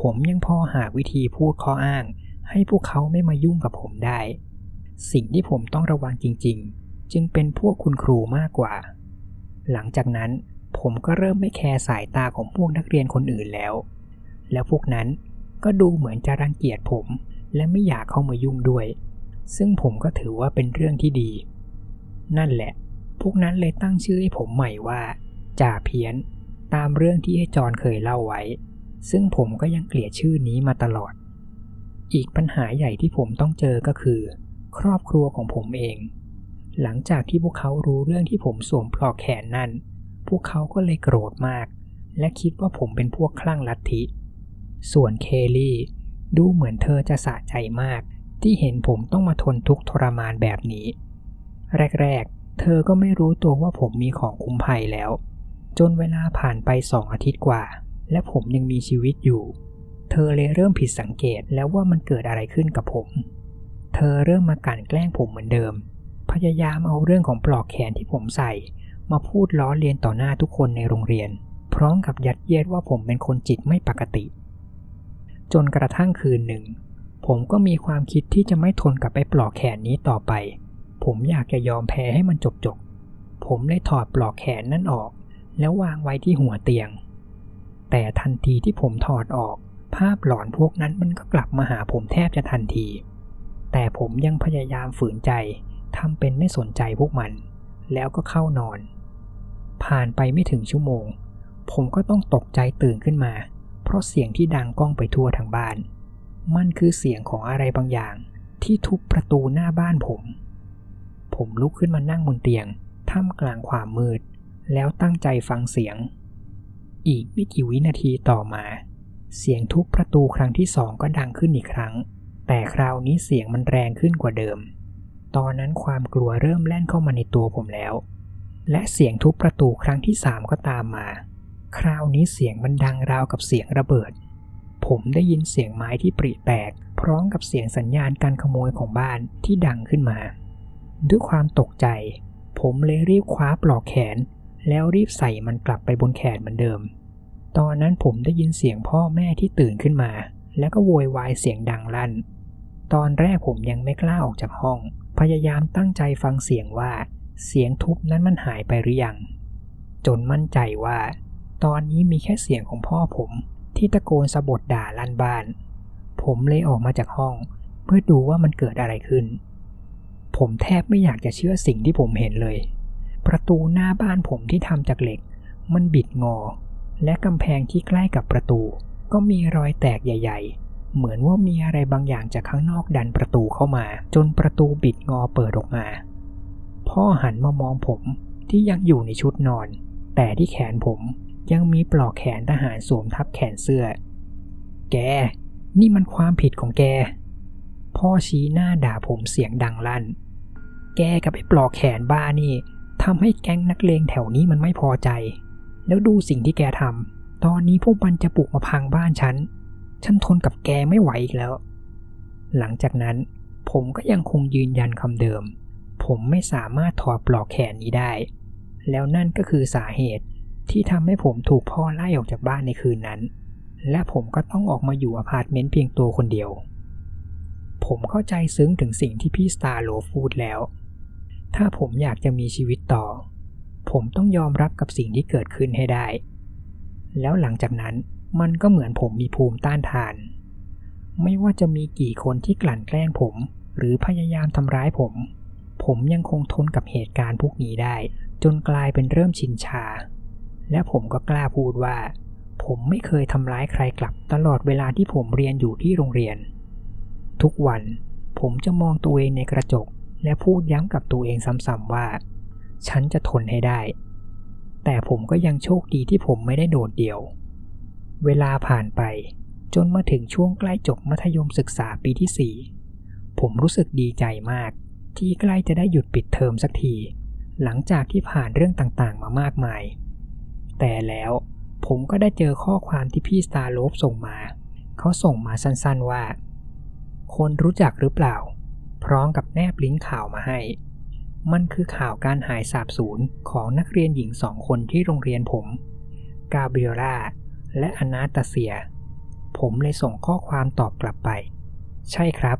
ผมยังพอหาวิธีพูดข้ออ้าง ให้พวกเขาไม่มายุ่งกับผมได้ สิ่งที่ผมต้องระวังจริง ๆ จึงเป็นพวกคุณครูมากกว่า หลังจากนั้นผมก็เริ่มไม่แคร์สายตาของพวกนักเรียนคนอื่นแล้ว แล้วพวกนั้นก็ดูเหมือนจะรังเกียจผม และไม่อยากเข้ามายุ่งด้วย ซึ่งผมก็ถือว่าเป็นเรื่องที่ดี นั่นแหละ พวกนั้นเลยตั้งชื่อให้ผมใหม่ว่าจ่าเพี้ยน ตามเรื่องที่ไอ้จอนเคยเล่าไว้ ซึ่งผมก็ยังเกลียดชื่อนี้มาตลอด อีกปัญหาใหญ่ที่ผมต้องเจอก็คือ ครอบครัวของผมเอง หลังจากที่พวกเขารู้เรื่องที่ผมสวมปลอกแขนนั่น พวกเขาก็เลยโกรธมาก และคิดว่าผมเป็นพวกคลั่งลัทธิ ส่วนเคลลี่ ดูเหมือนเธอจะสะใจมาก ที่เห็นผมต้องมาทนทุกข์ทรมานแบบนี้ แรกๆ เธอก็ไม่รู้ตัวว่าผมมีของคุ้มภัยแล้ว จนเวลาผ่านไปสองอาทิตย์กว่า และผมยังมีชีวิตอยู่ เธอเลยเริ่มผิดสังเกตแล้วว่ามันเกิดอะไรขึ้นกับผม เธอเริ่มมากั่นแกล้งผมเหมือนเดิม พยายามเอาเรื่องของปลอกแขนที่ผมใส่ มาพูดล้อเลียนต่อหน้าทุกคนในโรงเรียน พร้อมกับยัดเยียดว่าผมเป็นคนจิตไม่ปกติ จนกระทั่งคืนหนึ่ง ผมก็มีความคิดที่จะไม่ทนกับไอ้ปลอกแขนนี้ต่อไป ผมอยากจะยอมแพ้ให้มันจบจบผมเลยถอดปลอกแขนนั่นออก แล้ววางไว้ที่หัวเตียง แต่ทันทีที่ผมถอดออก ภาพหลอนพวกนั้นมันก็กลับมาหาผมแทบจะทันที แต่ผมยังพยายามฝืนใจทำเป็นไม่สนใจพวกมัน แล้วก็เข้านอน ผ่านไปไม่ถึงชั่วโมง ผมก็ต้องตกใจตื่นขึ้นมา เพราะเสียงที่ดังก้องไปทั่วทั้งบ้าน มันคือเสียงของอะไรบางอย่าง ที่ทุบประตูหน้าบ้านผม ผมลุกขึ้นมานั่งบนเตียง ท่ามกลางความมืด แล้วตั้งใจฟังเสียง อีกไม่กี่วินาทีต่อมา เสียงทุบประตูครั้งที่สองก็ดังขึ้นอีกครั้ง แต่คราวนี้เสียงมันแรงขึ้นกว่าเดิม ตอนนั้นความกลัวเริ่มแล่นเข้ามาในตัวผมแล้ว และเสียงทุบประตูครั้งที่สามก็ตามมา คราวนี้เสียงมันดังราวกับเสียงระเบิด ผมได้ยินเสียงไม้ที่ปริแตก พร้อมกับเสียงสัญญาณการขโมยของบ้านที่ดังขึ้นมา ด้วยความตกใจ ผมเลยรีบคว้าปลอกแขน แล้วรีบใส่มันกลับไปบนแขนเหมือนเดิม ตอนนั้นผมได้ยินเสียงพ่อแม่ที่ตื่นขึ้นมาแล้วก็โวยวายเสียงดังลั่น ตอนแรกผมยังไม่กล้าออกจากห้อง พยายามตั้งใจฟังเสียงว่า เสียงทุบนั้นมันหายไปหรือยัง จนมั่นใจว่า ตอนนี้มีแค่เสียงของพ่อผมที่ตะโกนสะบดด่าลั่นบ้าน ผมเลยออกมาจากห้อง เพื่อดูว่ามันเกิดอะไรขึ้น ผมแทบไม่อยากจะเชื่อสิ่งที่ผมเห็นเลย ประตูหน้าบ้านผมที่ทำจากเหล็ก มันบิดงอ และกำแพงที่ใกล้กับประตู ก็มีรอยแตกใหญ่ ๆ เหมือนว่ามีอะไรบางอย่างจากข้างนอกดันประตูเข้ามา จนประตูบิดงอเปิดออกมา พ่อหันมามองผมที่ยังอยู่ในชุดนอน แต่ที่แขนผมยังมีปลอกแขนทหารสวมทับแขนเสื้อ แก นี่มันความผิดของแก พ่อชี้หน้าด่าผมเสียงดังลั่น แกกับไอ้ปลอกแขนบ้านี่ทำให้แก๊งนักเลงแถวนี้มันไม่พอใจ แล้วดูสิ่งที่แกทำตอนนี้พวกมันจะปลุกมาพังบ้านฉัน ฉันทนกับแกไม่ไหวอีกแล้ว หลังจากนั้นผมก็ยังคงยืนยันคำเดิม ผมไม่สามารถถอดปลอกแขนนี้ได้ แล้วนั่นก็คือสาเหตุที่ทำให้ผมถูกพ่อไล่ออกจากบ้านในคืนนั้น และผมก็ต้องออกมาอยู่อพาร์ตเมนต์เพียงตัวคนเดียว ผมเข้าใจซึ้งถึงสิ่งที่พี่สตาร์โลพูดแล้ว ถ้าผมอยากจะมีชีวิตต่อ ผมต้องยอมรับกับสิ่งที่เกิดขึ้นให้ได้ แล้วหลังจากนั้น มันก็เหมือนผมมีภูมิต้านทาน ไม่ว่าจะมีกี่คนที่กลั่นแกล้งผม หรือพยายามทำร้ายผม ผมยังคงทนกับเหตุการณ์พวกนี้ได้ จนกลายเป็นเริ่มชินชา และผมก็กล้าพูดว่า ผมไม่เคยทำร้ายใครกลับ ตลอดเวลาที่ผมเรียนอยู่ที่โรงเรียน ทุกวันผมจะมองตัวเองในกระจก และพูดย้ำกับตัวเองซ้ำๆว่า ฉันจะทนให้ได้ แต่ผมก็ยังโชคดีที่ผมไม่ได้โดดเดี่ยว เวลาผ่านไป จนมาถึงช่วงใกล้จบมัธยมศึกษาปีที่ 4 ผมรู้สึกดีใจมาก ที่ใกล้จะได้หยุดปิดเทอมสักที หลังจากที่ผ่านเรื่องต่างๆ มามากมาย แต่แล้วผมก็ได้เจอข้อความที่พี่สตาร์โลฟส่งมา เขาส่งมาสั้นๆว่า คนรู้จักหรือเปล่า พร้อมกับแนบลิงก์ข่าวมาให้ มันคือข่าวการหายสาบสูญของนักเรียนหญิงสองคนที่โรงเรียนผม กาเบรียล่า และอนาตาเซีย ผมเลยส่งข้อความตอบกลับไป ใช่ครับ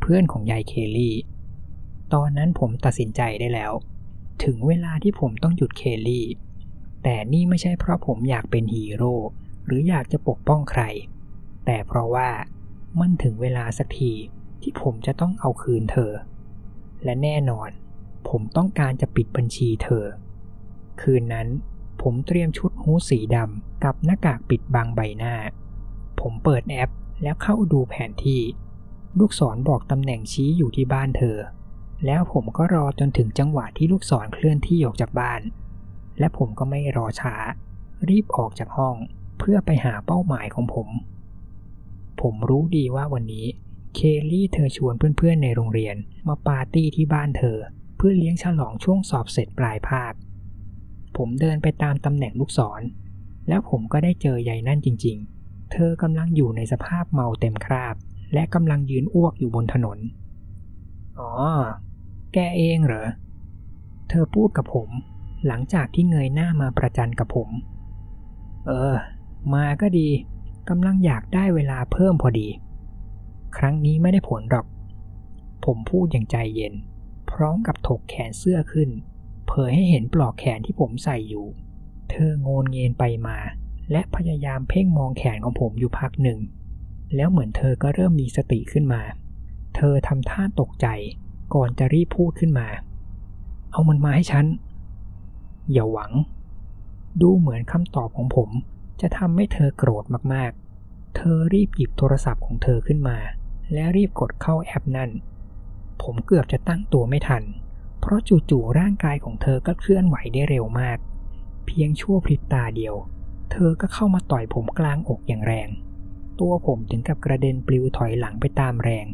เพื่อนของยายเคลลี่ ตอนนั้นผมตัดสินใจได้แล้ว ถึงเวลาที่ผมต้องหยุดเคลลี่ แต่นี่ไม่ใช่เพราะผมอยากเป็นฮีโร่หรืออยากจะปกป้องใคร แต่เพราะว่ามันถึงเวลาสักทีที่ผมจะต้องเอาคืนเธอ และแน่นอน ผมต้องการจะปิดบัญชีเธอ คืนนั้น ผมเตรียมชุดฮู้สีดำกับหน้ากากปิดบังใบหน้า ผมเปิดแอปแล้วเข้าดูแผนที่ ลูกศรบอกตำแหน่งชี้อยู่ที่บ้านเธอ แล้วผมก็รอจนถึงจังหวะที่ลูกศรเคลื่อนที่ออกจากบ้าน และผมก็ไม่รอช้า รีบออกจากห้องเพื่อไปหาเป้าหมายของผม ผมรู้ดีว่าวันนี้เคลลี่เธอชวนเพื่อนๆในโรงเรียนมาปาร์ตี้ที่บ้านเธอ เพื่อเลี้ยงฉลองช่วงสอบเสร็จปลายภาค ผมเดินไปตามตำแหน่งลูกศร แล้วผมก็ได้เจอยายนั่นจริง ๆ เธอกำลังอยู่ในสภาพเมาเต็มคราบ และกำลังยืนอ้วกอยู่บนถนน อ๋อ แกเองเหรอ เธอพูดกับผม หลังจากที่เงยหน้ามาประจันกับผม เออ มาก็ดีกำลังอยากได้เวลาเพิ่มพอดี ครั้งนี้ไม่ได้ผลหรอก ผมพูดอย่างใจเย็น พร้อมกับถกแขนเสื้อขึ้น เผยให้เห็นปลอกแขนที่ผมใส่อยู่ เธอโงนเงียนไปมา และพยายามเพ่งมองแขนของผมอยู่พักหนึ่ง แล้วเหมือนเธอก็เริ่มมีสติขึ้นมา เธอทำท่าตกใจ ก่อนจะรีบพูดขึ้นมา เอามันมาให้ฉัน อย่าหวัง ดูเหมือนคำตอบของผม จะทำให้เธอโกรธมากๆ เธอรีบหยิบโทรศัพท์ของเธอขึ้นมา และรีบกดเข้าแอปนั่น ผมเกือบจะตั้งตัวไม่ทัน เพราะจู่ๆร่างกายของเธอก็เคลื่อนไหวได้เร็วมาก เพียงชั่วพริบตาเดียว เธอก็เข้ามาต่อยผมกลางอกอย่างแรง ตัวผมถึงกับกระเด็นปลิวถอยหลังไปตามแรง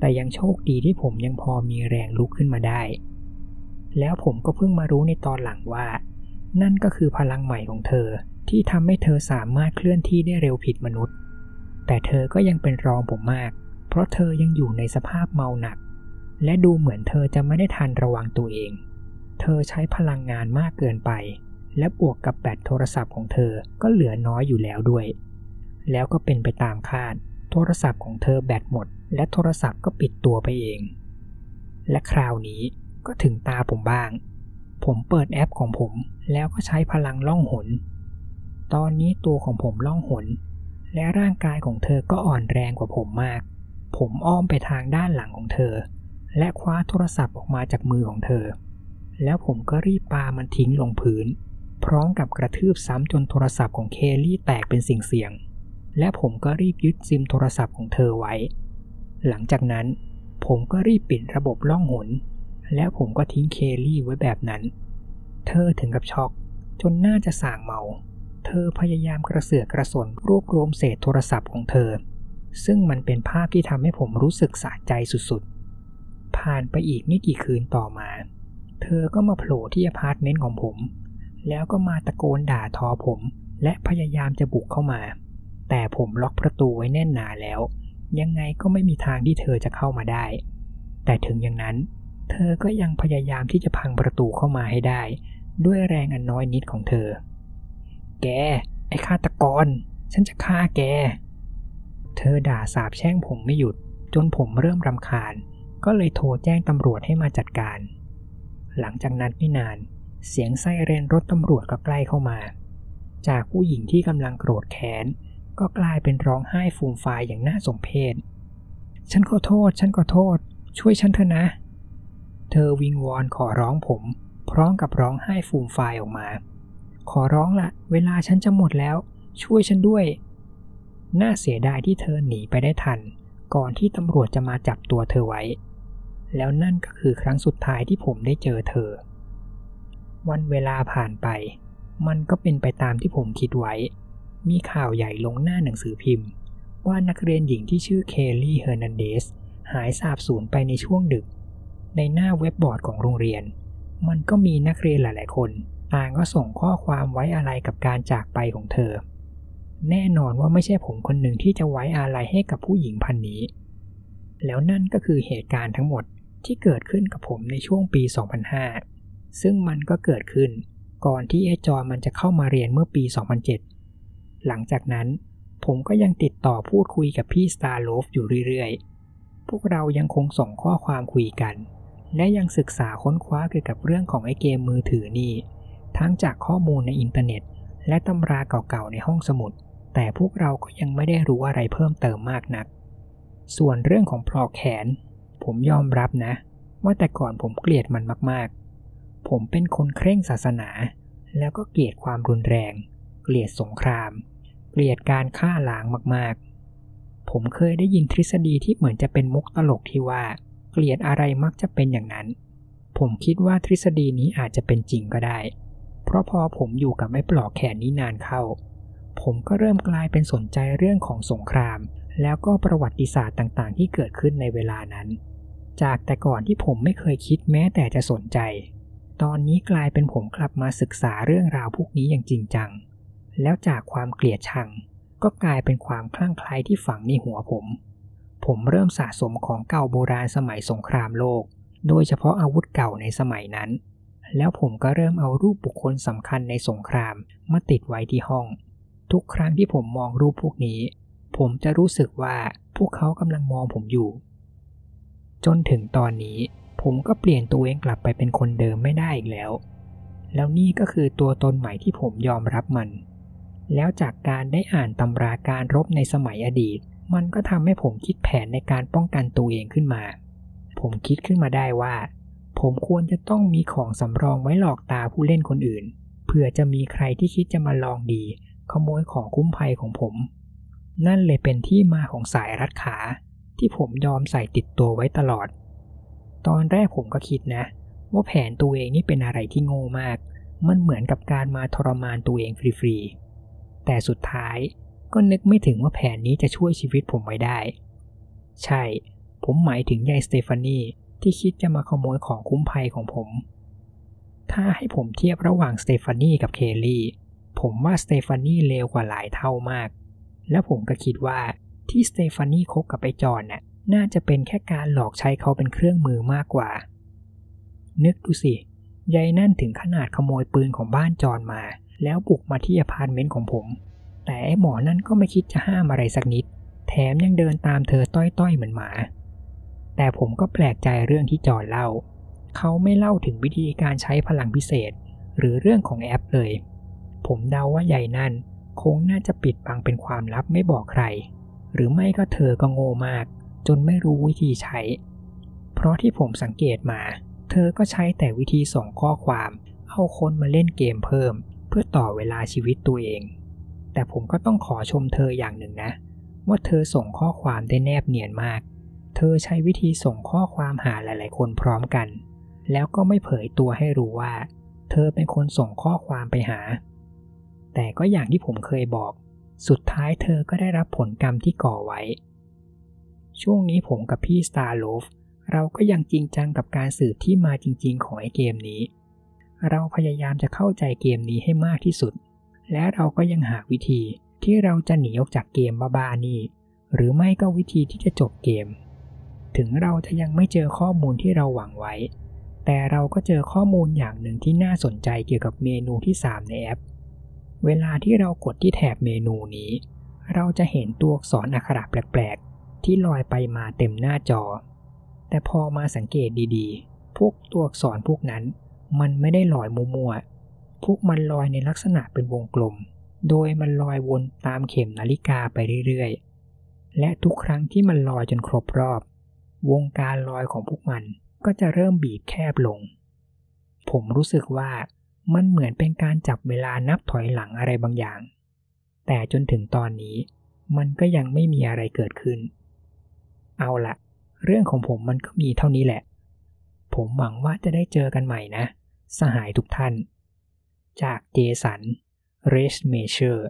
แต่ยังโชคดีที่ผมยังพอมีแรงลุกขึ้นมาได้ แล้วผมก็เพิ่งมารู้ในตอนหลังว่า นั่นก็คือพลังใหม่ของเธอที่ทำให้เธอสามารถเคลื่อนที่ได้เร็วผิดมนุษย์ แต่เธอก็ยังเป็นรองผมมาก เพราะเธอยังอยู่ในสภาพเมาหนัก และดูเหมือนเธอจะไม่ได้ทันระวังตัวเอง เธอใช้พลังงานมากเกินไป และบวกกับแบตโทรศัพท์ของเธอก็เหลือน้อยอยู่แล้วด้วย แล้วก็เป็นไปตามคาด โทรศัพท์ของเธอแบตหมด และโทรศัพท์ก็ปิดตัวไปเอง และคราวนี้ก็ถึงตาผมบ้าง ผมเปิดแอปของผมแล้วก็ใช้พลังล่องหน ตอนนี้ตัวของผมล่องหน และร่างกายของเธอก็อ่อนแรงกว่าผมมาก ผมอ้อมไปทางด้านหลังของเธอ และคว้าโทรศัพท์ออกมาจากมือของเธอ แล้วผมก็รีบปามันทิ้งลงพื้น พร้อมกับกระทืบซ้ำจนโทรศัพท์ของเคลลี่แตกเป็นสิ่งเสียง และผมก็รีบยึดซิมโทรศัพท์ของเธอไว้ หลังจากนั้น ผมก็รีบปิดระบบล่องหน แล้วผมก็ทิ้งเคลลี่ไว้แบบนั้น เธอถึงกับช็อก จนน่าจะส่างเมา เธอพยายามกระเสือกกระสนรวบรวมเศษโทรศัพท์ของเธอ ซึ่งมันเป็นภาพที่ทำให้ผมรู้สึกสะใจสุดๆ ผ่านไปอีกไม่กี่คืนต่อมา เธอก็มาโผล่ที่อพาร์ตเมนต์ของผม แล้วก็มาตะโกนด่าทอผม และพยายามจะบุกเข้ามา แต่ผมล็อกประตูไว้แน่นหนาแล้ว ยังไงก็ไม่มีทางที่เธอจะเข้ามาได้ แต่ถึงอย่างนั้น เธอก็ยังพยายามที่จะพังประตูเข้ามาให้ได้ ด้วยแรงอันน้อยนิดของเธอ แก ไอ้ฆาตกร ฉันจะฆ่าแก เธอด่าสาบแช่งผมไม่หยุดจนผมเริ่มรำคาญ ก็เลยโทรแจ้งตำรวจให้มาจัดการ หลังจากนั้นไม่นาน เสียงไซเรนรถตำรวจก็ใกล้เข้ามา จากผู้หญิงที่กำลังโกรธแค้น ก็กลายเป็นร้องไห้ฟูมฟายอย่างน่าสมเพชฉันขอโทษ ฉันขอโทษ ช่วยฉันเถอะนะ เธอวิงวอนขอร้องผม พร้อมกับร้องไห้ฟูมฟายออกมา ขอร้องละ เวลาฉันจะหมดแล้ว ช่วยฉันด้วย น่าเสียดายที่เธอหนีไปได้ทัน ก่อนที่ตำรวจจะมาจับตัวเธอไว้ แล้วนั่นก็คือครั้งสุดท้ายที่ผมได้เจอเธอ วันเวลาผ่านไป มันก็เป็นไปตามที่ผมคิดไว้ มีข่าวใหญ่ลงหน้าหนังสือพิมพ์ ว่านักเรียนหญิงที่ชื่อเคลลี่เฮอร์นันเดสหายสาบสูญไปในช่วงดึก ในหน้าเว็บบอร์ดของโรงเรียน มันก็มีนักเรียนหลาย ๆ คนต่างก็ส่งข้อความไว้อะไรกับการจากไปของเธอ แน่นอนว่าไม่ใช่ผมคนหนึ่งที่จะไว้อาลัยให้กับผู้หญิงพันนี้ แล้วนั่นก็คือเหตุการณ์ทั้งหมด ที่เกิดขึ้นกับผมในช่วงปี 2005 ซึ่งมันก็เกิดขึ้นก่อนที่ไอจอนมันจะเข้ามาเรียนเมื่อปี 2007 หลังจากนั้นผมก็ยังติดต่อพูดคุยกับพี่สตาร์โลฟอยู่เรื่อยๆ พวกเรายังคงส่งข้อความคุยกัน และยังศึกษาค้นคว้าเกี่ยวกับเรื่องของไอเกมมือถือนี่ ทั้งจากข้อมูลในอินเทอร์เน็ต และตำราเก่าๆในห้องสมุด แต่พวกเราก็ยังไม่ได้รู้อะไรเพิ่มเติมมากนัก ส่วนเรื่องของปลอกแขน ผมยอมรับนะ ว่าแต่ก่อนผมเกลียดมันมากๆ ผมเป็นคนเคร่งศาสนา แล้วก็เกลียดความรุนแรง เกลียดสงคราม เกลียดการฆ่าล้างมากๆ ผมเคยได้ยินทฤษฎีที่เหมือนจะเป็นมุกตลกที่ว่า เกลียดอะไรมักจะเป็นอย่างนั้น ผมคิดว่าทฤษฎีนี้อาจจะเป็นจริงก็ได้ เพราะพอผมอยู่กับไอ้ปลอกแขนนี้นานเข้า ผมก็เริ่มกลายเป็นสนใจเรื่องของสงครามแล้วก็ประวัติศาสตร์ต่างๆ ที่เกิดขึ้นในเวลานั้น จากแต่ก่อนที่ผมไม่เคยคิดแม้แต่จะสนใจ ตอนนี้กลายเป็นผมกลับมาศึกษาเรื่องราวพวกนี้อย่างจริงจัง แล้วจากความเกลียดชัง ก็กลายเป็นความคลั่งไคล้ที่ฝังในหัวผม ผมเริ่มสะสมของเก่าโบราณสมัยสงครามโลก โดยเฉพาะอาวุธเก่าในสมัยนั้น แล้วผมก็เริ่มเอารูปบุคคลสำคัญในสงครามมาติดไว้ที่ห้อง ทุกครั้งที่ผมมองรูปพวกนี้ ผมจะรู้สึกว่าพวกเขากำลังมองผมอยู่ จนถึงตอนนี้ผมก็เปลี่ยนตัวเองกลับไปเป็นคนเดิมไม่ได้อีกแล้ว แล้วนี่ก็คือตัวตนใหม่ที่ผมยอมรับมัน แล้วจากการได้อ่านตำราการรบในสมัยอดีต มันก็ทำให้ผมคิดแผนในการป้องกันตัวเองขึ้นมา ผมคิดขึ้นมาได้ว่า ผมควรจะต้องมีของสำรองไว้หลอกตาผู้เล่นคนอื่น เผื่อจะมีใครที่คิดจะมาลองดี ขโมยของคุ้มภัยของผม นั่นเลยเป็นที่มาของสายรัดขา ที่ผมยอมใส่ติดตัวไว้ตลอด ตอนแรกผมก็คิดนะ ว่าแผนตัวเองนี่เป็นอะไรที่โง่มาก มันเหมือนกับการมาทรมานตัวเองฟรีๆ แต่สุดท้ายก็นึกไม่ถึงว่าแผนนี้จะช่วยชีวิตผมไว้ได้ ใช่ ผมหมายถึงยายสเตฟานีที่คิดจะมาขโมยของคุ้มภัยของผม ถ้าให้ผมเทียบระหว่างสเตฟานีกับเคลลี่ ผมว่าสเตฟานีเลวกว่าหลายเท่ามาก และผมก็คิดว่า ที่สเตฟานีคบกับไอจอนน่ะน่าจะเป็นแค่การหลอกใช้เขาเป็นเครื่องมือมากกว่า นึกดูสิยัยนั่นถึงขนาดขโมยปืนของบ้านจอนมา แล้วบุกมาที่อพาร์ตเมนต์ของผม แต่ไอ้หมอนั่นก็ไม่คิดจะห้ามอะไรสักนิด แถมยังเดินตามเธอต้อยๆเหมือนหมา แต่ผมก็แปลกใจเรื่องที่จอนเล่า เขาไม่เล่าถึงวิธีการใช้พลังพิเศษ หรือเรื่องของแอปเลย ผมเดาว่ายัยนั่น คงน่าจะปิดบังเป็นความลับไม่บอกใคร หรือไม่ก็เธอก็โง่มาก จนไม่รู้วิธีใช้ เพราะที่ผมสังเกตมา เธอก็ใช้แต่วิธีส่งข้อความ เอาคนมาเล่นเกมเพิ่ม เพื่อต่อเวลาชีวิตตัวเอง แต่ผมก็ต้องขอชมเธออย่างหนึ่งนะ ว่าเธอส่งข้อความได้แนบเนียนมาก เธอใช้วิธีส่งข้อความหาหลาย ๆ คนพร้อมกัน แล้วก็ไม่เผยตัวให้รู้ว่า เธอเป็นคนส่งข้อความไปหา แต่ก็อย่างที่ผมเคยบอก สุดท้ายเธอก็ได้รับผลกรรมที่ก่อไว้ ช่วงนี้ผมกับพี่ Star l o v e เราก็ยังจริงจังกับการสืบที่มาจริง ๆ ของไอเกมนี้ เราพยายามจะเข้าใจเกมนี้ให้มากที่สุด และเราก็ยังหาวิธีที่เราจะหนีออกจากเกมบ้าๆนี่ หรือไม่ก็วิธีที่จะจบเกม ถึงเราจะยังไม่เจอข้อมูลที่เราหวังไว้ แต่เราก็เจอข้อมูลอย่างหนึ่งที่น่าสนใจเกี่ยวกับเมนูที่ 3 ในแอป เวลาที่เรากดที่แถบเมนูนี้ เราจะเห็นตัวอักษรอักขระแปลกๆ ที่ลอยไปมาเต็มหน้าจอ แต่พอมาสังเกตดีๆ พวกตัวอักษรพวกนั้น มันไม่ได้ลอยมัวๆ พวกมันลอยในลักษณะเป็นวงกลม โดยมันลอยวนตามเข็มนาฬิกาไปเรื่อยๆ และทุกครั้งที่มันลอยจนครบรอบ วงการลอยของพวกมันก็จะเริ่มบีบแคบลง ผมรู้สึกว่า มันเหมือนเป็นการจับเวลานับถอยหลังอะไรบางอย่าง แต่จนถึงตอนนี้ มันก็ยังไม่มีอะไรเกิดขึ้น เอาละเรื่องของผมมันก็มีเท่านี้แหละ ผมหวังว่าจะได้เจอกันใหม่นะ สหายทุกท่าน จากเจสันเรชเมเชอร์